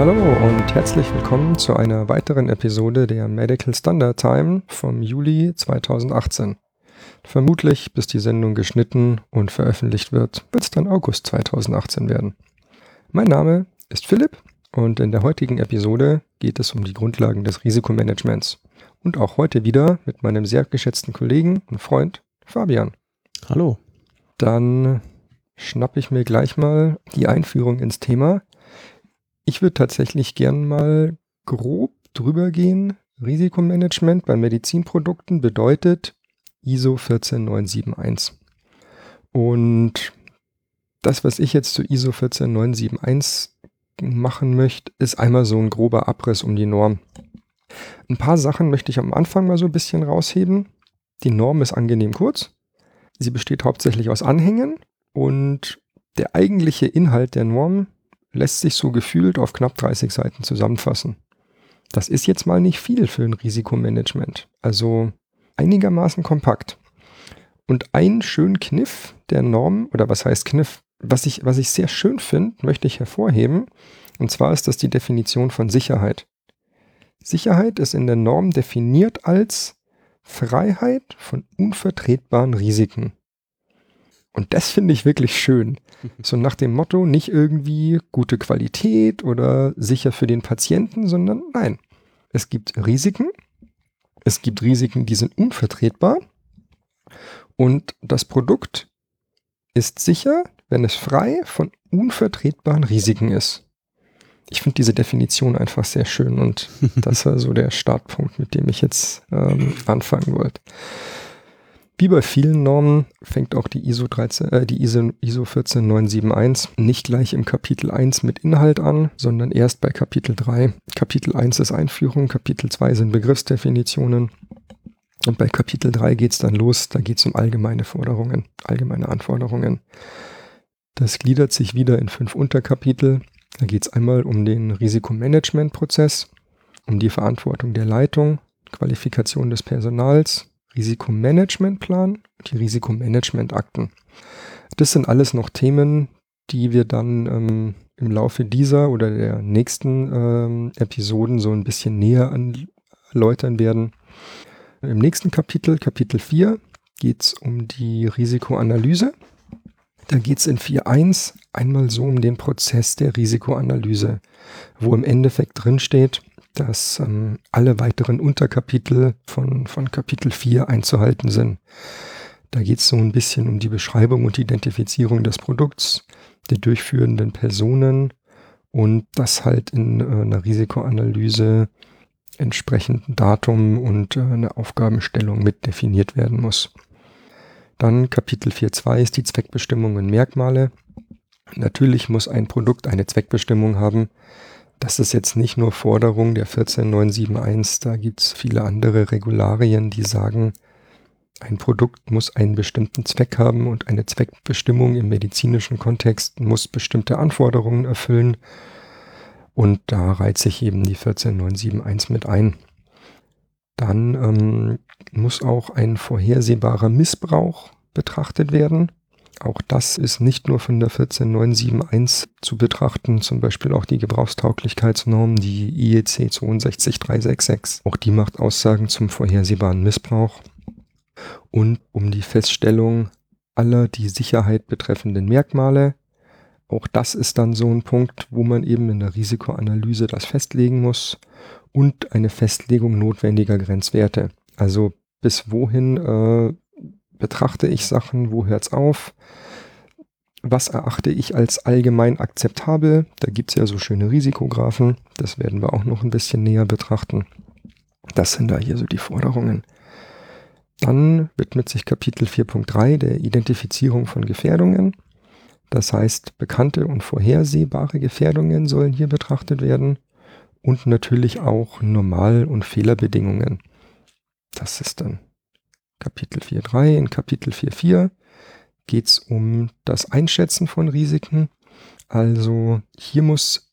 Hallo und herzlich willkommen zu einer weiteren Episode der Medical Standard Time vom Juli 2018. Vermutlich, bis die Sendung geschnitten und veröffentlicht wird, wird es dann August 2018 werden. Mein Name ist Philipp und in der heutigen Episode geht es um die Grundlagen des Risikomanagements. Und auch heute wieder mit meinem sehr geschätzten Kollegen und Freund Fabian. Hallo. Dann schnappe ich mir gleich mal die Einführung ins Thema. Ich würde tatsächlich gern mal grob drüber gehen. Risikomanagement bei Medizinprodukten bedeutet ISO 14971. Und das, was ich jetzt zu ISO 14971 machen möchte, ist einmal so ein grober Abriss um die Norm. Ein paar Sachen möchte ich am Anfang mal so ein bisschen rausheben. Die Norm ist angenehm kurz. Sie besteht hauptsächlich aus Anhängen und der eigentliche Inhalt der Norm lässt sich so gefühlt auf knapp 30 Seiten zusammenfassen. Das ist jetzt mal nicht viel für ein Risikomanagement. Also einigermaßen kompakt. Und ein schön Kniff der Norm, oder was heißt Kniff? Was ich, was ich sehr schön finde, möchte ich hervorheben. Und zwar ist das die Definition von Sicherheit. Sicherheit ist in der Norm definiert als Freiheit von unvertretbaren Risiken. Und das finde ich wirklich schön. So nach dem Motto, nicht irgendwie gute Qualität oder sicher für den Patienten, sondern nein. Es gibt Risiken. Es gibt Risiken, die sind unvertretbar. Und das Produkt ist sicher, wenn es frei von unvertretbaren Risiken ist. Ich finde diese Definition einfach sehr schön und das war so der Startpunkt, mit dem ich jetzt ähm, anfangen wollte. Wie bei vielen Normen fängt auch die ISO, 13, äh, die ISO, ISO 14971 nicht gleich im Kapitel 1 mit Inhalt an, sondern erst bei Kapitel 3. Kapitel 1 ist Einführung, Kapitel 2 sind Begriffsdefinitionen und bei Kapitel 3 geht es dann los, da geht es um allgemeine Forderungen, allgemeine Anforderungen. Das gliedert sich wieder in fünf Unterkapitel. Da geht es einmal um den Risikomanagementprozess, um die Verantwortung der Leitung, Qualifikation des Personals, Risikomanagementplan und die Risikomanagementakten. Das sind alles noch Themen, die wir dann ähm, im Laufe dieser oder der nächsten ähm, Episoden so ein bisschen näher erläutern werden. Im nächsten Kapitel, Kapitel 4, geht es um die Risikoanalyse. Da geht es in 4.1 einmal so um den Prozess der Risikoanalyse, wo im Endeffekt drin steht, dass ähm, alle weiteren Unterkapitel von, von Kapitel 4 einzuhalten sind. Da geht es so ein bisschen um die Beschreibung und Identifizierung des Produkts, der durchführenden Personen und das halt in äh, einer Risikoanalyse entsprechend Datum und äh, eine Aufgabenstellung mit definiert werden muss. Dann Kapitel 4.2 ist die Zweckbestimmung und Merkmale. Natürlich muss ein Produkt eine Zweckbestimmung haben, das ist jetzt nicht nur Forderung der 14971, da gibt es viele andere Regularien, die sagen, ein Produkt muss einen bestimmten Zweck haben und eine Zweckbestimmung im medizinischen Kontext muss bestimmte Anforderungen erfüllen. Und da reiht sich eben die 14971 mit ein. Dann ähm, muss auch ein vorhersehbarer Missbrauch betrachtet werden. Auch das ist nicht nur von der 14971 zu betrachten, zum Beispiel auch die Gebrauchstauglichkeitsnorm, die IEC 62366. Auch die macht Aussagen zum vorhersehbaren Missbrauch und um die Feststellung aller die Sicherheit betreffenden Merkmale. Auch das ist dann so ein Punkt, wo man eben in der Risikoanalyse das festlegen muss und eine Festlegung notwendiger Grenzwerte. Also bis wohin äh, betrachte ich Sachen, wo hört es auf? Was erachte ich als allgemein akzeptabel? Da gibt es ja so schöne Risikographen, das werden wir auch noch ein bisschen näher betrachten. Das sind da hier so die Forderungen. Dann widmet sich Kapitel 4.3 der Identifizierung von Gefährdungen. Das heißt, bekannte und vorhersehbare Gefährdungen sollen hier betrachtet werden und natürlich auch Normal- und Fehlerbedingungen. Das ist dann Kapitel 4.3. In Kapitel 4.4 geht es um das Einschätzen von Risiken. Also hier muss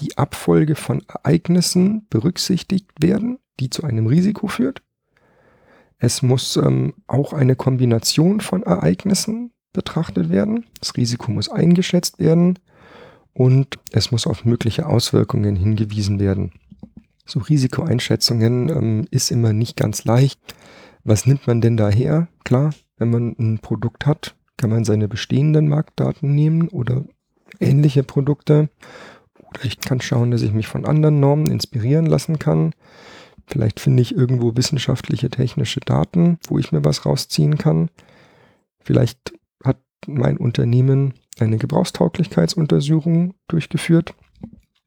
die Abfolge von Ereignissen berücksichtigt werden, die zu einem Risiko führt. Es muss ähm, auch eine Kombination von Ereignissen betrachtet werden. Das Risiko muss eingeschätzt werden und es muss auf mögliche Auswirkungen hingewiesen werden. So Risikoeinschätzungen ähm, ist immer nicht ganz leicht. Was nimmt man denn daher? Klar, wenn man ein Produkt hat, kann man seine bestehenden Marktdaten nehmen oder ähnliche Produkte. Oder ich kann schauen, dass ich mich von anderen Normen inspirieren lassen kann. Vielleicht finde ich irgendwo wissenschaftliche, technische Daten, wo ich mir was rausziehen kann. Vielleicht hat mein Unternehmen eine Gebrauchstauglichkeitsuntersuchung durchgeführt.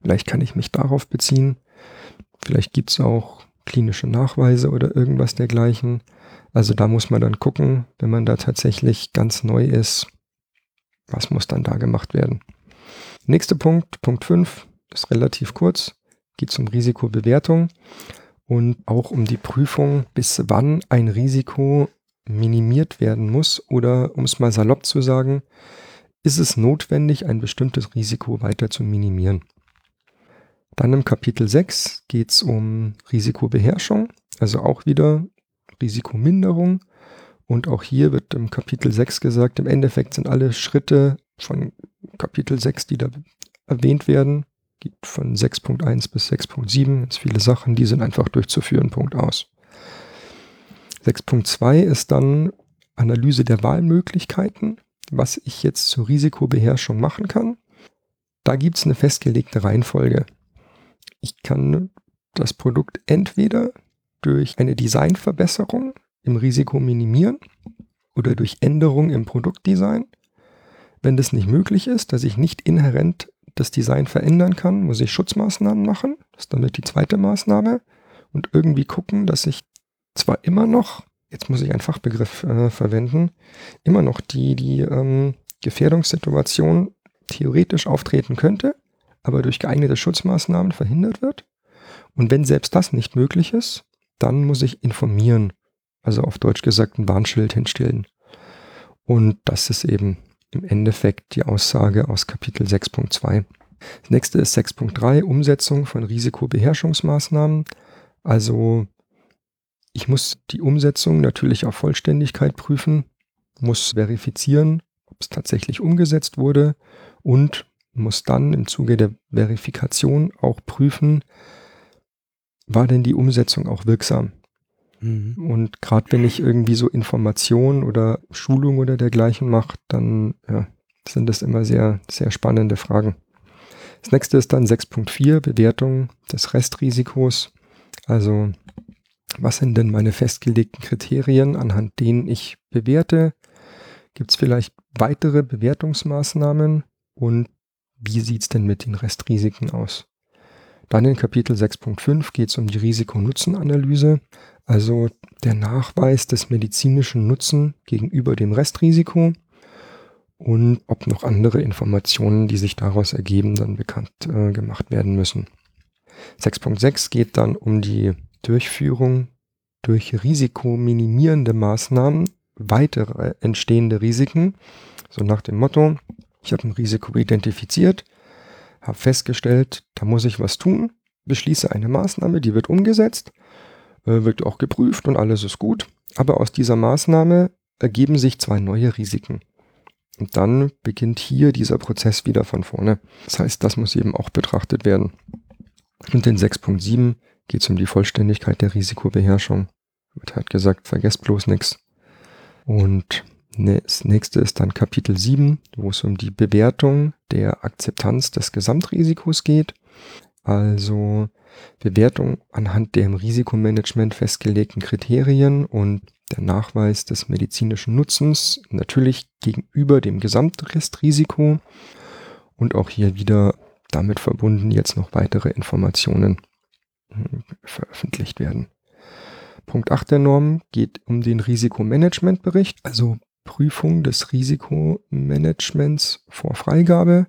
Vielleicht kann ich mich darauf beziehen. Vielleicht gibt es auch klinische Nachweise oder irgendwas dergleichen. Also da muss man dann gucken, wenn man da tatsächlich ganz neu ist, was muss dann da gemacht werden. Nächster Punkt, Punkt 5, ist relativ kurz, geht um Risikobewertung und auch um die Prüfung, bis wann ein Risiko minimiert werden muss oder um es mal salopp zu sagen, ist es notwendig, ein bestimmtes Risiko weiter zu minimieren. Dann im Kapitel 6 geht es um Risikobeherrschung, also auch wieder Risikominderung. Und auch hier wird im Kapitel 6 gesagt, im Endeffekt sind alle Schritte von Kapitel 6, die da erwähnt werden, geht von 6.1 bis 6.7, jetzt viele Sachen, die sind einfach durchzuführen, Punkt aus. 6.2 ist dann Analyse der Wahlmöglichkeiten, was ich jetzt zur Risikobeherrschung machen kann. Da gibt es eine festgelegte Reihenfolge. Ich kann das Produkt entweder durch eine Designverbesserung im Risiko minimieren oder durch Änderung im Produktdesign. Wenn das nicht möglich ist, dass ich nicht inhärent das Design verändern kann, muss ich Schutzmaßnahmen machen. Das ist damit die zweite Maßnahme. Und irgendwie gucken, dass ich zwar immer noch, jetzt muss ich einen Fachbegriff äh, verwenden, immer noch die, die ähm, Gefährdungssituation theoretisch auftreten könnte, aber durch geeignete Schutzmaßnahmen verhindert wird. Und wenn selbst das nicht möglich ist, dann muss ich informieren. Also auf Deutsch gesagt ein Warnschild hinstellen. Und das ist eben im Endeffekt die Aussage aus Kapitel 6.2. Das nächste ist 6.3, Umsetzung von Risikobeherrschungsmaßnahmen. Also ich muss die Umsetzung natürlich auf Vollständigkeit prüfen, muss verifizieren, ob es tatsächlich umgesetzt wurde und muss dann im Zuge der Verifikation auch prüfen, war denn die Umsetzung auch wirksam? Mhm. Und gerade wenn ich irgendwie so Informationen oder Schulung oder dergleichen mache, dann ja, sind das immer sehr, sehr spannende Fragen. Das nächste ist dann 6.4, Bewertung des Restrisikos. Also, was sind denn meine festgelegten Kriterien, anhand denen ich bewerte? Gibt es vielleicht weitere Bewertungsmaßnahmen? Und wie sieht es denn mit den Restrisiken aus? Dann in Kapitel 6.5 geht es um die Risiko-Nutzen-Analyse, also der Nachweis des medizinischen Nutzen gegenüber dem Restrisiko und ob noch andere Informationen, die sich daraus ergeben, dann bekannt äh, gemacht werden müssen. 6.6 geht dann um die Durchführung durch risikominimierende Maßnahmen weitere entstehende Risiken. So nach dem Motto, ich habe ein Risiko identifiziert, habe festgestellt, da muss ich was tun, beschließe eine Maßnahme, die wird umgesetzt, äh, wird auch geprüft und alles ist gut. Aber aus dieser Maßnahme ergeben sich zwei neue Risiken. Und dann beginnt hier dieser Prozess wieder von vorne. Das heißt, das muss eben auch betrachtet werden. Und in 6.7 geht es um die Vollständigkeit der Risikobeherrschung. Wird halt gesagt, vergesst bloß nichts. Und das nächste ist dann Kapitel 7, wo es um die Bewertung der Akzeptanz des Gesamtrisikos geht. Also Bewertung anhand der im Risikomanagement festgelegten Kriterien und der Nachweis des medizinischen Nutzens, natürlich gegenüber dem Gesamtrestrisiko und auch hier wieder damit verbunden jetzt noch weitere Informationen hm, veröffentlicht werden. Punkt 8 der Norm geht um den Risikomanagementbericht, also Prüfung des Risikomanagements vor Freigabe.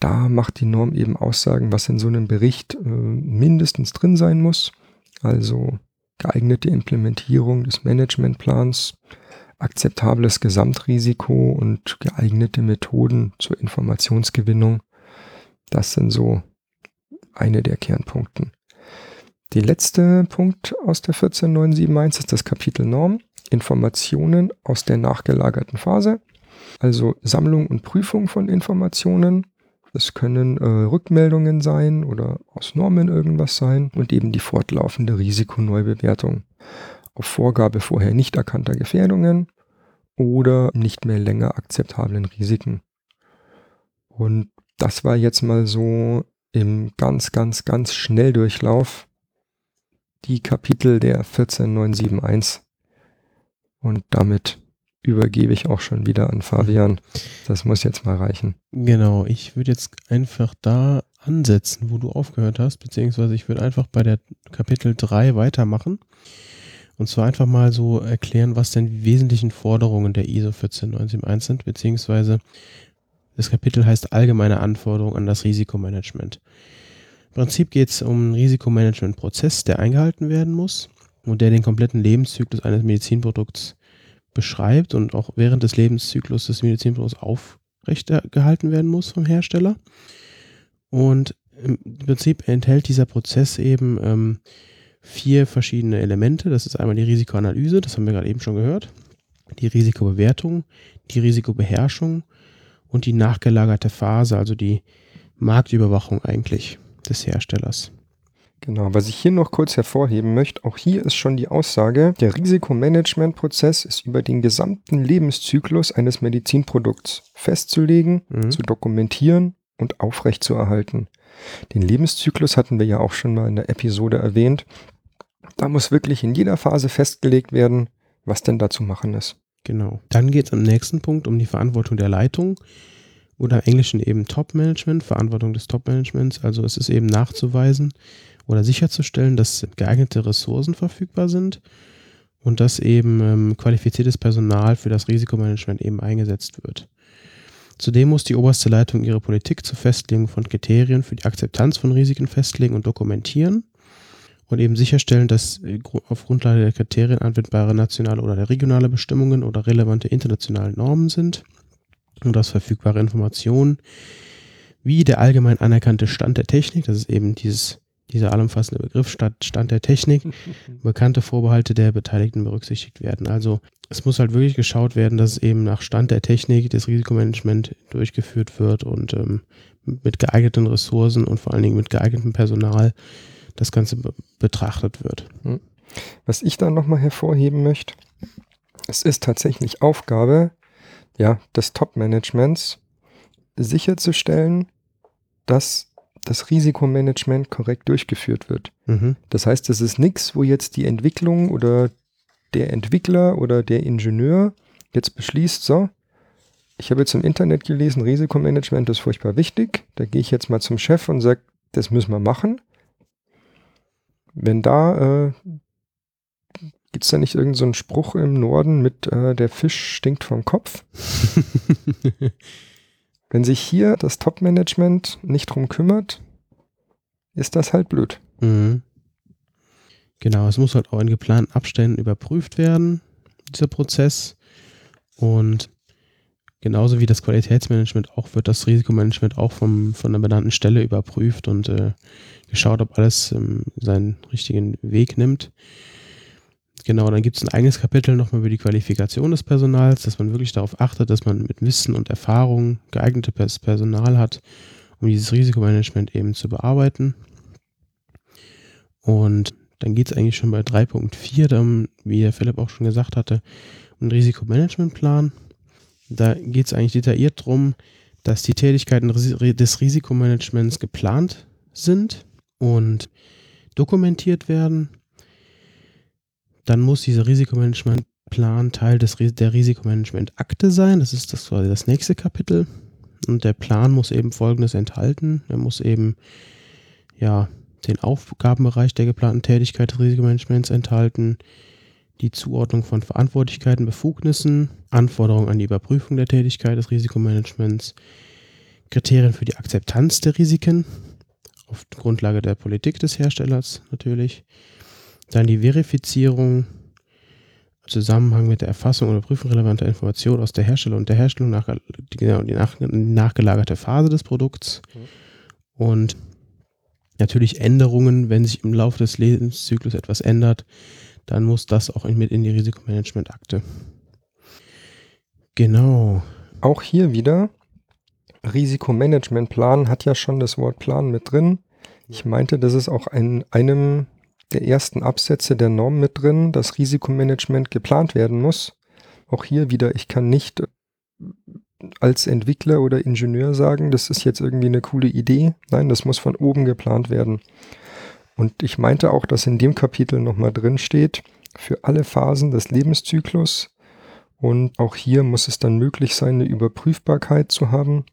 Da macht die Norm eben Aussagen, was in so einem Bericht äh, mindestens drin sein muss. Also geeignete Implementierung des Managementplans, akzeptables Gesamtrisiko und geeignete Methoden zur Informationsgewinnung. Das sind so eine der Kernpunkten. Der letzte Punkt aus der 14971 ist das Kapitel Norm. Informationen aus der nachgelagerten Phase, also Sammlung und Prüfung von Informationen, es können äh, Rückmeldungen sein oder aus Normen irgendwas sein und eben die fortlaufende Risikoneubewertung auf Vorgabe vorher nicht erkannter Gefährdungen oder nicht mehr länger akzeptablen Risiken. Und das war jetzt mal so im ganz, ganz, ganz Schnelldurchlauf die Kapitel der 14971. Und damit übergebe ich auch schon wieder an Fabian. Das muss jetzt mal reichen. Genau, ich würde jetzt einfach da ansetzen, wo du aufgehört hast, beziehungsweise ich würde einfach bei der Kapitel 3 weitermachen. Und zwar einfach mal so erklären, was denn die wesentlichen Forderungen der ISO 14971 sind, beziehungsweise das Kapitel heißt Allgemeine Anforderungen an das Risikomanagement. Im Prinzip geht es um einen Risikomanagementprozess, der eingehalten werden muss und der den kompletten Lebenszyklus eines Medizinprodukts beschreibt und auch während des Lebenszyklus des Medizinprodukts aufrechtergehalten werden muss vom Hersteller. Und im Prinzip enthält dieser Prozess eben ähm, vier verschiedene Elemente. Das ist einmal die Risikoanalyse, das haben wir gerade eben schon gehört, die Risikobewertung, die Risikobeherrschung und die nachgelagerte Phase, also die Marktüberwachung eigentlich des Herstellers. Genau, was ich hier noch kurz hervorheben möchte, auch hier ist schon die Aussage, der Risikomanagementprozess ist über den gesamten Lebenszyklus eines Medizinprodukts festzulegen, mhm. zu dokumentieren und aufrechtzuerhalten. Den Lebenszyklus hatten wir ja auch schon mal in der Episode erwähnt. Da muss wirklich in jeder Phase festgelegt werden, was denn da zu machen ist. Genau. Dann geht es am nächsten Punkt um die Verantwortung der Leitung oder im Englischen eben Top-Management, Verantwortung des Top-Managements. Also es ist eben nachzuweisen, oder sicherzustellen, dass geeignete Ressourcen verfügbar sind und dass eben ähm, qualifiziertes Personal für das Risikomanagement eben eingesetzt wird. Zudem muss die oberste Leitung ihre Politik zur Festlegung von Kriterien für die Akzeptanz von Risiken festlegen und dokumentieren und eben sicherstellen, dass äh, auf Grundlage der Kriterien anwendbare nationale oder regionale Bestimmungen oder relevante internationale Normen sind und dass verfügbare Informationen wie der allgemein anerkannte Stand der Technik, das ist eben dieses dieser allumfassende Begriff statt Stand der Technik, bekannte Vorbehalte der Beteiligten berücksichtigt werden. Also es muss halt wirklich geschaut werden, dass es eben nach Stand der Technik das Risikomanagement durchgeführt wird und ähm, mit geeigneten Ressourcen und vor allen Dingen mit geeignetem Personal das Ganze be betrachtet wird. Hm. Was ich da nochmal hervorheben möchte, es ist tatsächlich Aufgabe ja, des Top-Managements sicherzustellen, dass das Risikomanagement korrekt durchgeführt wird. Mhm. Das heißt, das ist nichts, wo jetzt die Entwicklung oder der Entwickler oder der Ingenieur jetzt beschließt, so, ich habe jetzt im Internet gelesen, Risikomanagement ist furchtbar wichtig, da gehe ich jetzt mal zum Chef und sage, das müssen wir machen. Wenn da, äh, gibt es da nicht irgendeinen so Spruch im Norden mit, äh, der Fisch stinkt vom Kopf? Wenn sich hier das Top-Management nicht drum kümmert, ist das halt blöd. Mhm. Genau, es muss halt auch in geplanten Abständen überprüft werden, dieser Prozess. Und genauso wie das Qualitätsmanagement auch wird das Risikomanagement auch vom, von der benannten Stelle überprüft und äh, geschaut, ob alles ähm, seinen richtigen Weg nimmt. Genau, dann gibt es ein eigenes Kapitel nochmal über die Qualifikation des Personals, dass man wirklich darauf achtet, dass man mit Wissen und Erfahrung geeignetes Personal hat, um dieses Risikomanagement eben zu bearbeiten. Und dann geht es eigentlich schon bei 3.4, wie der Philipp auch schon gesagt hatte, um den Risikomanagementplan. Da geht es eigentlich detailliert darum, dass die Tätigkeiten des Risikomanagements geplant sind und dokumentiert werden dann muss dieser Risikomanagementplan Teil des, der Risikomanagement-Akte sein. Das ist das das nächste Kapitel. Und der Plan muss eben Folgendes enthalten. Er muss eben ja den Aufgabenbereich der geplanten Tätigkeit des Risikomanagements enthalten, die Zuordnung von Verantwortlichkeiten, Befugnissen, Anforderungen an die Überprüfung der Tätigkeit des Risikomanagements, Kriterien für die Akzeptanz der Risiken auf Grundlage der Politik des Herstellers natürlich, dann die Verifizierung im Zusammenhang mit der Erfassung oder Prüfung relevanter Informationen aus der Herstellung und der Herstellung, nach, genau, die, nach, nachgelagerte Phase des Produkts mhm. und natürlich Änderungen, wenn sich im Laufe des Lebenszyklus etwas ändert, dann muss das auch mit in die Risikomanagement-Akte. Genau. Auch hier wieder Risikomanagementplan hat ja schon das Wort Plan mit drin. Ich meinte, das ist auch in einem der ersten Absätze der Norm mit drin, dass Risikomanagement geplant werden muss. Auch hier wieder, ich kann nicht als Entwickler oder Ingenieur sagen, das ist jetzt irgendwie eine coole Idee. Nein, das muss von oben geplant werden. Und ich meinte auch, dass in dem Kapitel nochmal drin steht, für alle Phasen des Lebenszyklus. Und auch hier muss es dann möglich sein, eine Überprüfbarkeit zu haben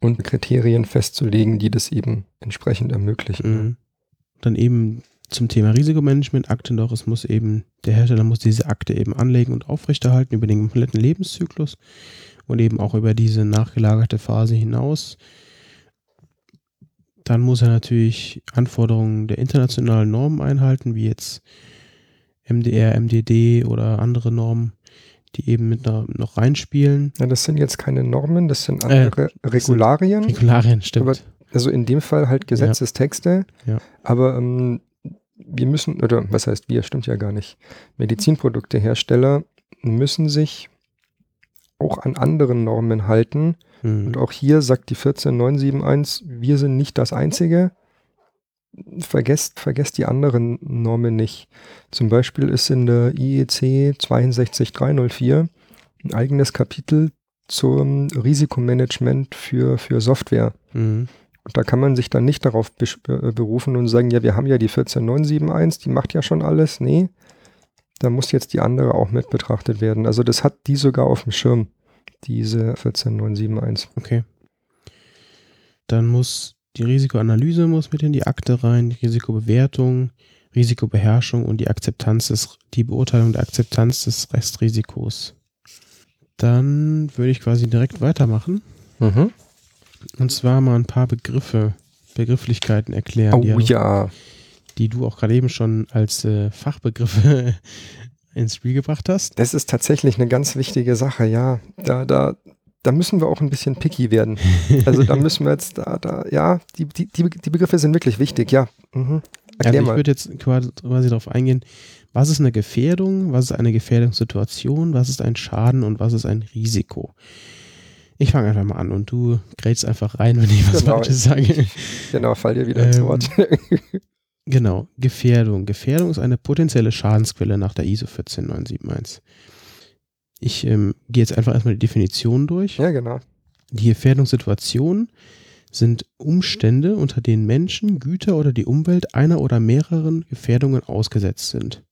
und Kriterien festzulegen, die das eben entsprechend ermöglichen. Mhm. Dann eben zum Thema Risikomanagement, Akten doch, es muss eben, der Hersteller muss diese Akte eben anlegen und aufrechterhalten über den kompletten Lebenszyklus und eben auch über diese nachgelagerte Phase hinaus. Dann muss er natürlich Anforderungen der internationalen Normen einhalten, wie jetzt MDR, MDD oder andere Normen, die eben mit noch reinspielen. Ja, das sind jetzt keine Normen, das sind andere äh, Regularien. Regularien, stimmt. Also in dem Fall halt Gesetzestexte. Ja. ja. Aber ähm, wir müssen, oder was heißt wir, stimmt ja gar nicht. Medizinproduktehersteller müssen sich auch an anderen Normen halten. Mhm. Und auch hier sagt die 14971, wir sind nicht das Einzige. Vergesst, vergesst die anderen Normen nicht. Zum Beispiel ist in der IEC 62304 ein eigenes Kapitel zum Risikomanagement für, für Software. Mhm. Und da kann man sich dann nicht darauf äh, berufen und sagen, ja, wir haben ja die 14971, die macht ja schon alles. Nee, da muss jetzt die andere auch mit betrachtet werden. Also das hat die sogar auf dem Schirm, diese 14971. Okay. Dann muss die Risikoanalyse muss mit in die Akte rein, die Risikobewertung, Risikobeherrschung und die Akzeptanz des, die Beurteilung der Akzeptanz des Restrisikos. Dann würde ich quasi direkt weitermachen. Mhm. Und zwar mal ein paar Begriffe, Begrifflichkeiten erklären. Oh die, ja. Die du auch gerade eben schon als äh, Fachbegriffe ins Spiel gebracht hast. Das ist tatsächlich eine ganz wichtige Sache, ja. Da, da, da müssen wir auch ein bisschen picky werden. Also da müssen wir jetzt, da, da, ja, die, die, die Begriffe sind wirklich wichtig, ja. Mhm. Erklär also ich würde jetzt quasi darauf eingehen, was ist eine Gefährdung, was ist eine Gefährdungssituation, was ist ein Schaden und was ist ein Risiko. Ich fange einfach mal an und du grätst einfach rein, wenn ich was genau, Falsches sage. Genau, fall dir wieder ins ähm, Wort. genau, Gefährdung. Gefährdung ist eine potenzielle Schadensquelle nach der ISO 14971. Ich ähm, gehe jetzt einfach erstmal die Definition durch. Ja, genau. Die Gefährdungssituation sind Umstände, unter denen Menschen, Güter oder die Umwelt einer oder mehreren Gefährdungen ausgesetzt sind.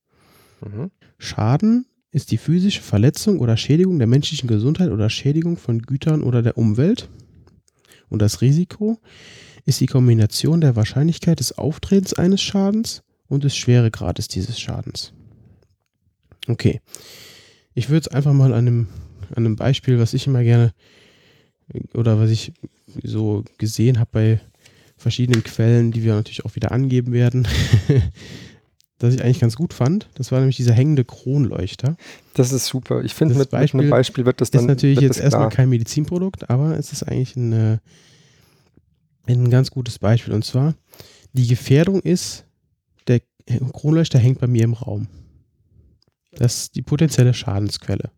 Mhm. Schaden ist die physische Verletzung oder Schädigung der menschlichen Gesundheit oder Schädigung von Gütern oder der Umwelt. Und das Risiko ist die Kombination der Wahrscheinlichkeit des Auftretens eines Schadens und des Schweregrades dieses Schadens. Okay. Ich würde es einfach mal an einem, an einem Beispiel, was ich immer gerne oder was ich so gesehen habe bei verschiedenen Quellen, die wir natürlich auch wieder angeben werden, das ich eigentlich ganz gut fand. Das war nämlich dieser hängende Kronleuchter. Das ist super. Ich finde, mit, Beispiel mit einem Beispiel wird das dann. Ist natürlich jetzt erstmal kein Medizinprodukt, aber es ist eigentlich ein, ein ganz gutes Beispiel. Und zwar, die Gefährdung ist, der Kronleuchter hängt bei mir im Raum. Das ist die potenzielle Schadensquelle.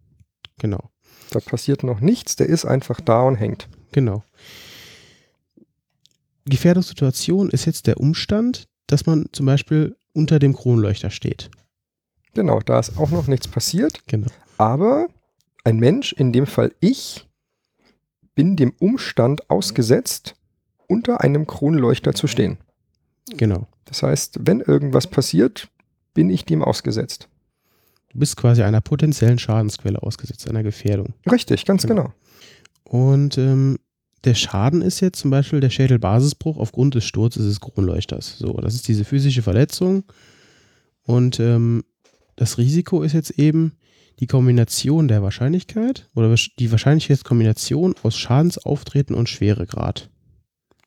Genau. Da passiert noch nichts, der ist einfach da und hängt. Genau. Gefährdungssituation ist jetzt der Umstand, dass man zum Beispiel unter dem Kronleuchter steht. Genau, da ist auch noch nichts passiert. Genau. Aber ein Mensch, in dem Fall ich, bin dem Umstand ausgesetzt, unter einem Kronleuchter zu stehen. Genau. Das heißt, wenn irgendwas passiert, bin ich dem ausgesetzt. Du bist quasi einer potenziellen Schadensquelle ausgesetzt, einer Gefährdung. Richtig, ganz genau. genau. Und ähm, der Schaden ist jetzt zum Beispiel der Schädelbasisbruch aufgrund des Sturzes des Kronleuchters. So, das ist diese physische Verletzung. Und ähm, das Risiko ist jetzt eben die Kombination der Wahrscheinlichkeit oder die Wahrscheinlichkeitskombination aus Schadensauftreten und Schweregrad.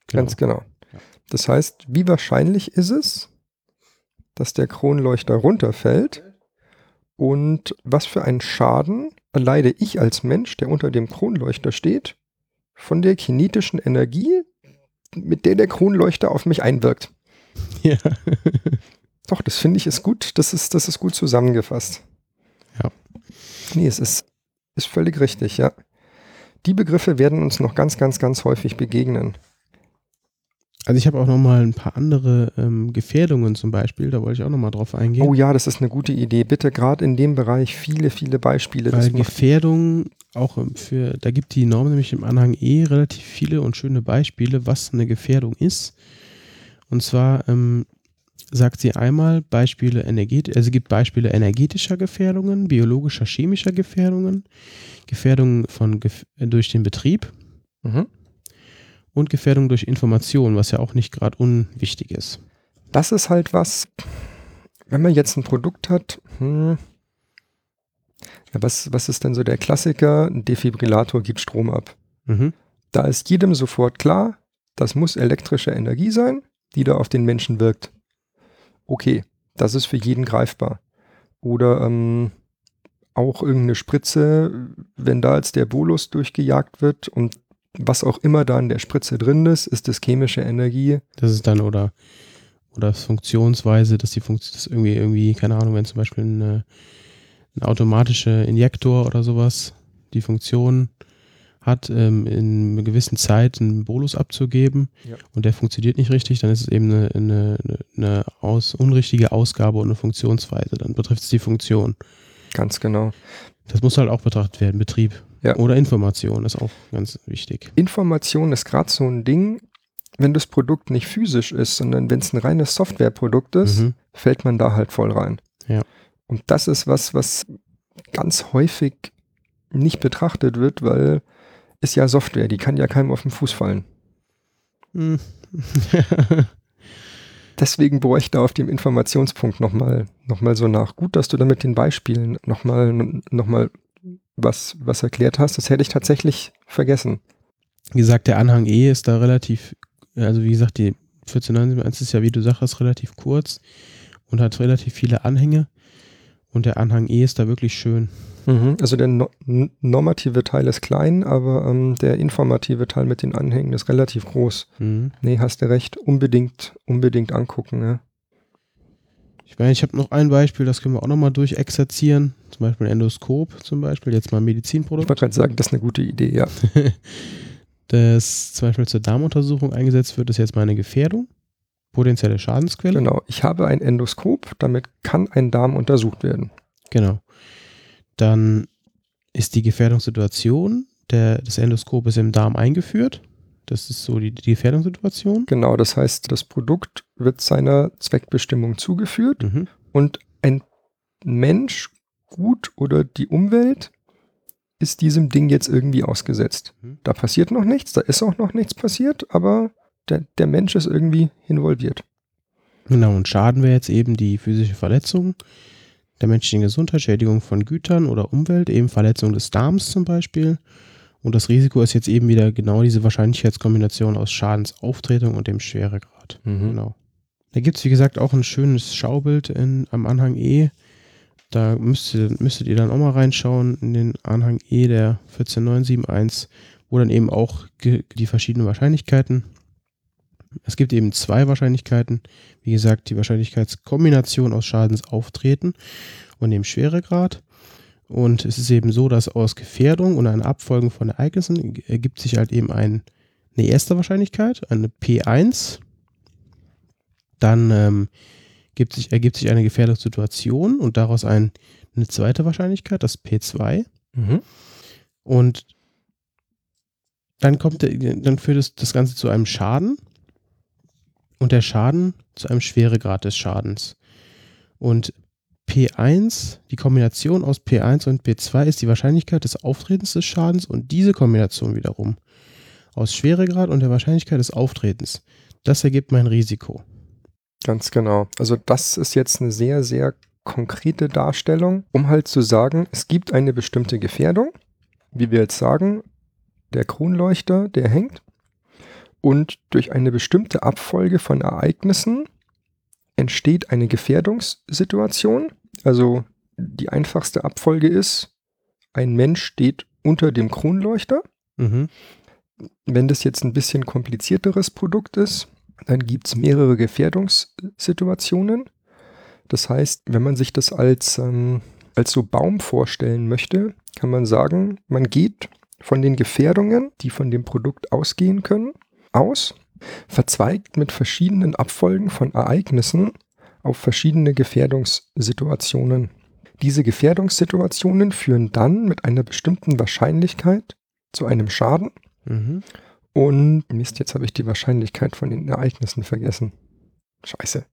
Genau. Ganz genau. Das heißt, wie wahrscheinlich ist es, dass der Kronleuchter runterfällt und was für einen Schaden erleide ich als Mensch, der unter dem Kronleuchter steht, von der kinetischen Energie, mit der der Kronleuchter auf mich einwirkt. Ja. Doch, das finde ich ist gut. Das ist, das ist gut zusammengefasst. Ja. Nee, es ist, ist völlig richtig, ja. die Begriffe werden uns noch ganz, ganz, ganz häufig begegnen. Also ich habe auch noch mal ein paar andere ähm, Gefährdungen zum Beispiel, da wollte ich auch noch mal drauf eingehen. Oh ja, das ist eine gute Idee. Bitte gerade in dem Bereich viele, viele Beispiele. Weil Gefährdung auch ähm, für, da gibt die Norm nämlich im Anhang E relativ viele und schöne Beispiele, was eine Gefährdung ist. Und zwar ähm, sagt sie einmal Beispiele energet also gibt Beispiele energetischer Gefährdungen, biologischer, chemischer Gefährdungen, Gefährdungen von Gef durch den Betrieb. Mhm und Gefährdung durch Information, was ja auch nicht gerade unwichtig ist. Das ist halt was, wenn man jetzt ein Produkt hat, hm, ja, was, was ist denn so der Klassiker? Ein Defibrillator gibt Strom ab. Mhm. Da ist jedem sofort klar, das muss elektrische Energie sein, die da auf den Menschen wirkt. Okay, das ist für jeden greifbar. Oder ähm, auch irgendeine Spritze, wenn da jetzt der Bolus durchgejagt wird und was auch immer da in der Spritze drin ist, ist das chemische Energie. Das ist dann oder oder Funktionsweise, dass die Funktion das irgendwie irgendwie keine Ahnung, wenn zum Beispiel eine, ein automatischer Injektor oder sowas die Funktion hat, ähm, in einer gewissen Zeit einen Bolus abzugeben ja. und der funktioniert nicht richtig, dann ist es eben eine, eine, eine aus, unrichtige Ausgabe und eine Funktionsweise. Dann betrifft es die Funktion. Ganz genau. Das muss halt auch betrachtet werden, Betrieb. Ja. Oder Information ist auch ganz wichtig. Information ist gerade so ein Ding, wenn das Produkt nicht physisch ist, sondern wenn es ein reines Softwareprodukt ist, mhm. fällt man da halt voll rein. Und das ist was, was ganz häufig nicht betrachtet wird, weil ist ja Software, die kann ja keinem auf den Fuß fallen. Mhm. Deswegen bohre ich da auf dem Informationspunkt nochmal noch mal so nach. Gut, dass du da mit den Beispielen nochmal noch mal was, was erklärt hast. Das hätte ich tatsächlich vergessen. Wie gesagt, der Anhang E ist da relativ, also wie gesagt, die 1491 ist ja, wie du sagst, relativ kurz und hat relativ viele Anhänge. Und der Anhang E ist da wirklich schön. Mhm, also der no normative Teil ist klein, aber ähm, der informative Teil mit den Anhängen ist relativ groß. Mhm. Nee, hast du recht. Unbedingt, unbedingt angucken. Ja. Ich meine, ich habe noch ein Beispiel, das können wir auch nochmal durchexerzieren. Zum Beispiel ein Endoskop, zum Beispiel, jetzt mal ein Medizinprodukt. Ich wollte gerade sagen, das ist eine gute Idee, ja. das zum Beispiel zur Darmuntersuchung eingesetzt wird, ist jetzt mal eine Gefährdung, potenzielle Schadensquelle. Genau, ich habe ein Endoskop, damit kann ein Darm untersucht werden. Genau. Dann ist die Gefährdungssituation, der, das Endoskop ist im Darm eingeführt. Das ist so die, die Gefährdungssituation. Genau, das heißt, das Produkt wird seiner Zweckbestimmung zugeführt mhm. und ein Mensch, gut oder die Umwelt ist diesem Ding jetzt irgendwie ausgesetzt. Mhm. Da passiert noch nichts, da ist auch noch nichts passiert, aber der, der Mensch ist irgendwie involviert. Genau, und Schaden wäre jetzt eben die physische Verletzung der menschlichen Gesundheit, Schädigung von Gütern oder Umwelt, eben Verletzung des Darms zum Beispiel und das Risiko ist jetzt eben wieder genau diese Wahrscheinlichkeitskombination aus Schadensauftreten und dem Schweregrad. Mhm. Genau. Da gibt es, wie gesagt, auch ein schönes Schaubild in, am Anhang E. Da müsstet, müsstet ihr dann auch mal reinschauen in den Anhang E der 14971, wo dann eben auch die verschiedenen Wahrscheinlichkeiten. Es gibt eben zwei Wahrscheinlichkeiten. Wie gesagt, die Wahrscheinlichkeitskombination aus Schadensauftreten und dem Schweregrad. Und es ist eben so, dass aus Gefährdung und einer Abfolgen von Ereignissen ergibt sich halt eben ein, eine erste Wahrscheinlichkeit, eine P1. Dann ähm, gibt sich, ergibt sich eine Gefährdungssituation und daraus ein, eine zweite Wahrscheinlichkeit, das P2. Mhm. Und dann kommt dann führt es das Ganze zu einem Schaden und der Schaden zu einem Schweregrad des Schadens. Und P1, die Kombination aus P1 und P2 ist die Wahrscheinlichkeit des Auftretens des Schadens und diese Kombination wiederum aus Schweregrad und der Wahrscheinlichkeit des Auftretens. Das ergibt mein Risiko. Ganz genau. Also das ist jetzt eine sehr, sehr konkrete Darstellung, um halt zu sagen, es gibt eine bestimmte Gefährdung, wie wir jetzt sagen, der Kronleuchter, der hängt und durch eine bestimmte Abfolge von Ereignissen entsteht eine Gefährdungssituation also die einfachste Abfolge ist, ein Mensch steht unter dem Kronleuchter. Mhm. Wenn das jetzt ein bisschen komplizierteres Produkt ist, dann gibt es mehrere Gefährdungssituationen. Das heißt, wenn man sich das als, ähm, als so Baum vorstellen möchte, kann man sagen, man geht von den Gefährdungen, die von dem Produkt ausgehen können, aus, verzweigt mit verschiedenen Abfolgen von Ereignissen auf verschiedene Gefährdungssituationen. Diese Gefährdungssituationen führen dann mit einer bestimmten Wahrscheinlichkeit zu einem Schaden. Mhm. Und Mist, jetzt habe ich die Wahrscheinlichkeit von den Ereignissen vergessen. Scheiße.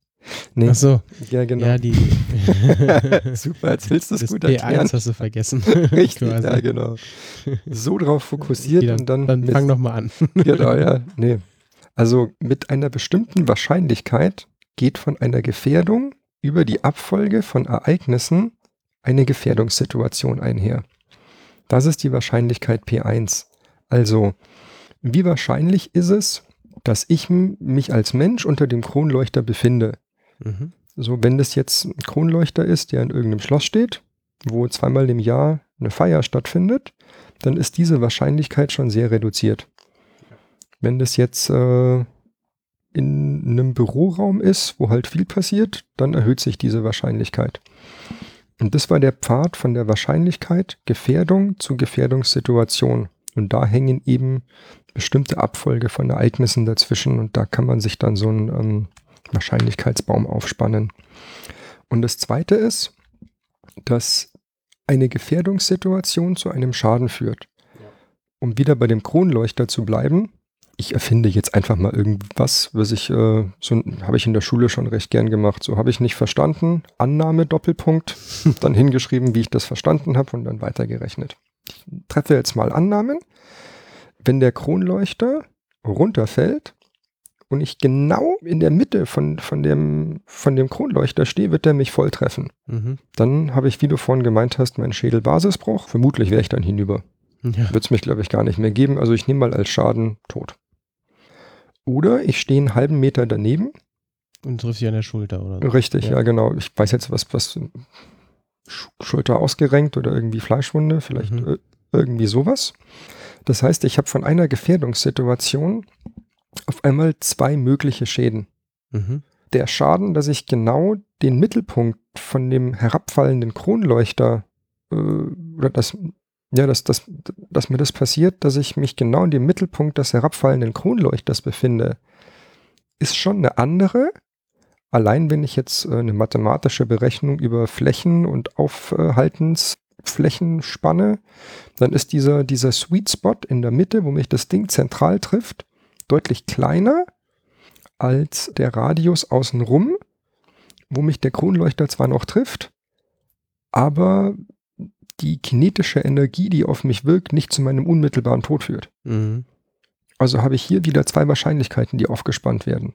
Nee. Ach so, Ja, genau. ja, die. Super, jetzt willst du es das gut P1 erklären. hast du vergessen. Richtig, quasi. ja, genau. So drauf fokussiert Wieder, und dann, dann mit- fang noch mal an. Genau, ja, nee. Also mit einer bestimmten Wahrscheinlichkeit geht von einer Gefährdung über die Abfolge von Ereignissen eine Gefährdungssituation einher. Das ist die Wahrscheinlichkeit P1. Also, wie wahrscheinlich ist es, dass ich mich als Mensch unter dem Kronleuchter befinde? Mhm. So, wenn das jetzt ein Kronleuchter ist, der in irgendeinem Schloss steht, wo zweimal im Jahr eine Feier stattfindet, dann ist diese Wahrscheinlichkeit schon sehr reduziert. Wenn das jetzt äh, in einem Büroraum ist, wo halt viel passiert, dann erhöht sich diese Wahrscheinlichkeit. Und das war der Pfad von der Wahrscheinlichkeit Gefährdung zu Gefährdungssituation. Und da hängen eben bestimmte Abfolge von Ereignissen dazwischen und da kann man sich dann so einen ähm, Wahrscheinlichkeitsbaum aufspannen. Und das Zweite ist, dass eine Gefährdungssituation zu einem Schaden führt. Um wieder bei dem Kronleuchter zu bleiben, ich erfinde jetzt einfach mal irgendwas, was ich, äh, so habe ich in der Schule schon recht gern gemacht. So habe ich nicht verstanden. Annahme, Doppelpunkt, dann hingeschrieben, wie ich das verstanden habe und dann weitergerechnet. Ich treffe jetzt mal Annahmen. Wenn der Kronleuchter runterfällt und ich genau in der Mitte von, von, dem, von dem Kronleuchter stehe, wird er mich voll treffen. Mhm. Dann habe ich, wie du vorhin gemeint hast, meinen Schädelbasisbruch. Vermutlich wäre ich dann hinüber. Ja. Wird es mich, glaube ich, gar nicht mehr geben. Also ich nehme mal als Schaden tot. Oder ich stehe einen halben Meter daneben. Und triffst dich an der Schulter oder so. Richtig, ja, Ja. genau. Ich weiß jetzt, was, was Sch- Schulter ausgerenkt oder irgendwie Fleischwunde, vielleicht Mhm. ir- irgendwie sowas. Das heißt, ich habe von einer Gefährdungssituation auf einmal zwei mögliche Schäden. Mhm. der Schaden, dass ich genau den Mittelpunkt von dem herabfallenden Kronleuchter äh, oder das ja, dass, dass, dass mir das passiert, dass ich mich genau in dem Mittelpunkt des herabfallenden Kronleuchters befinde, ist schon eine andere. Allein wenn ich jetzt äh, eine mathematische Berechnung über Flächen und Aufhaltensflächen spanne, dann ist dieser, dieser Sweet Spot in der Mitte, wo mich das Ding zentral trifft, deutlich kleiner als der Radius außenrum, wo mich der Kronleuchter zwar noch trifft, aber die kinetische Energie, die auf mich wirkt, nicht zu meinem unmittelbaren Tod führt. Mhm. Also habe ich hier wieder zwei Wahrscheinlichkeiten, die aufgespannt werden.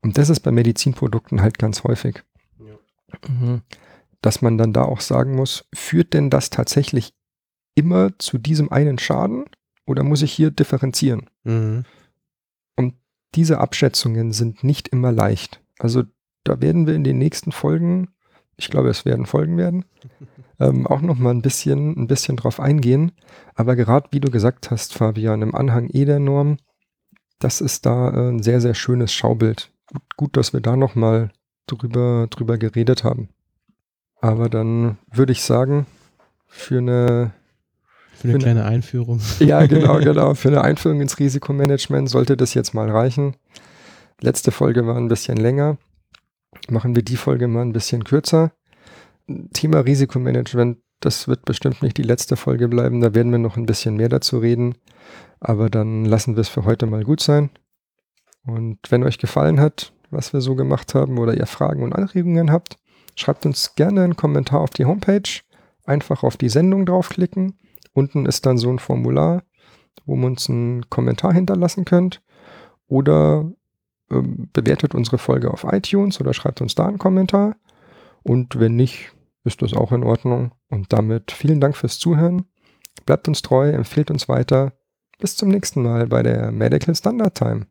Und das ist bei Medizinprodukten halt ganz häufig. Mhm. Dass man dann da auch sagen muss, führt denn das tatsächlich immer zu diesem einen Schaden oder muss ich hier differenzieren? Mhm. Diese Abschätzungen sind nicht immer leicht. Also da werden wir in den nächsten Folgen, ich glaube, es werden Folgen werden, ähm, auch noch mal ein bisschen, ein bisschen drauf eingehen. Aber gerade wie du gesagt hast, Fabian, im Anhang E der Norm, das ist da äh, ein sehr, sehr schönes Schaubild. Gut, gut dass wir da noch mal drüber, drüber geredet haben. Aber dann würde ich sagen, für eine Für eine Bin- kleine Einführung. ja, genau, genau. Für eine Einführung ins Risikomanagement sollte das jetzt mal reichen. Letzte Folge war ein bisschen länger. Machen wir die Folge mal ein bisschen kürzer. Thema Risikomanagement, das wird bestimmt nicht die letzte Folge bleiben. Da werden wir noch ein bisschen mehr dazu reden. Aber dann lassen wir es für heute mal gut sein. Und wenn euch gefallen hat, was wir so gemacht haben oder ihr Fragen und Anregungen habt, schreibt uns gerne einen Kommentar auf die Homepage. Einfach auf die Sendung draufklicken. Unten ist dann so ein Formular, wo ihr uns einen Kommentar hinterlassen könnt. Oder ähm, bewertet unsere Folge auf iTunes oder schreibt uns da einen Kommentar. Und wenn nicht, ist das auch in Ordnung. Und damit vielen Dank fürs Zuhören. Bleibt uns treu, empfehlt uns weiter. Bis zum nächsten Mal bei der Medical Standard Time.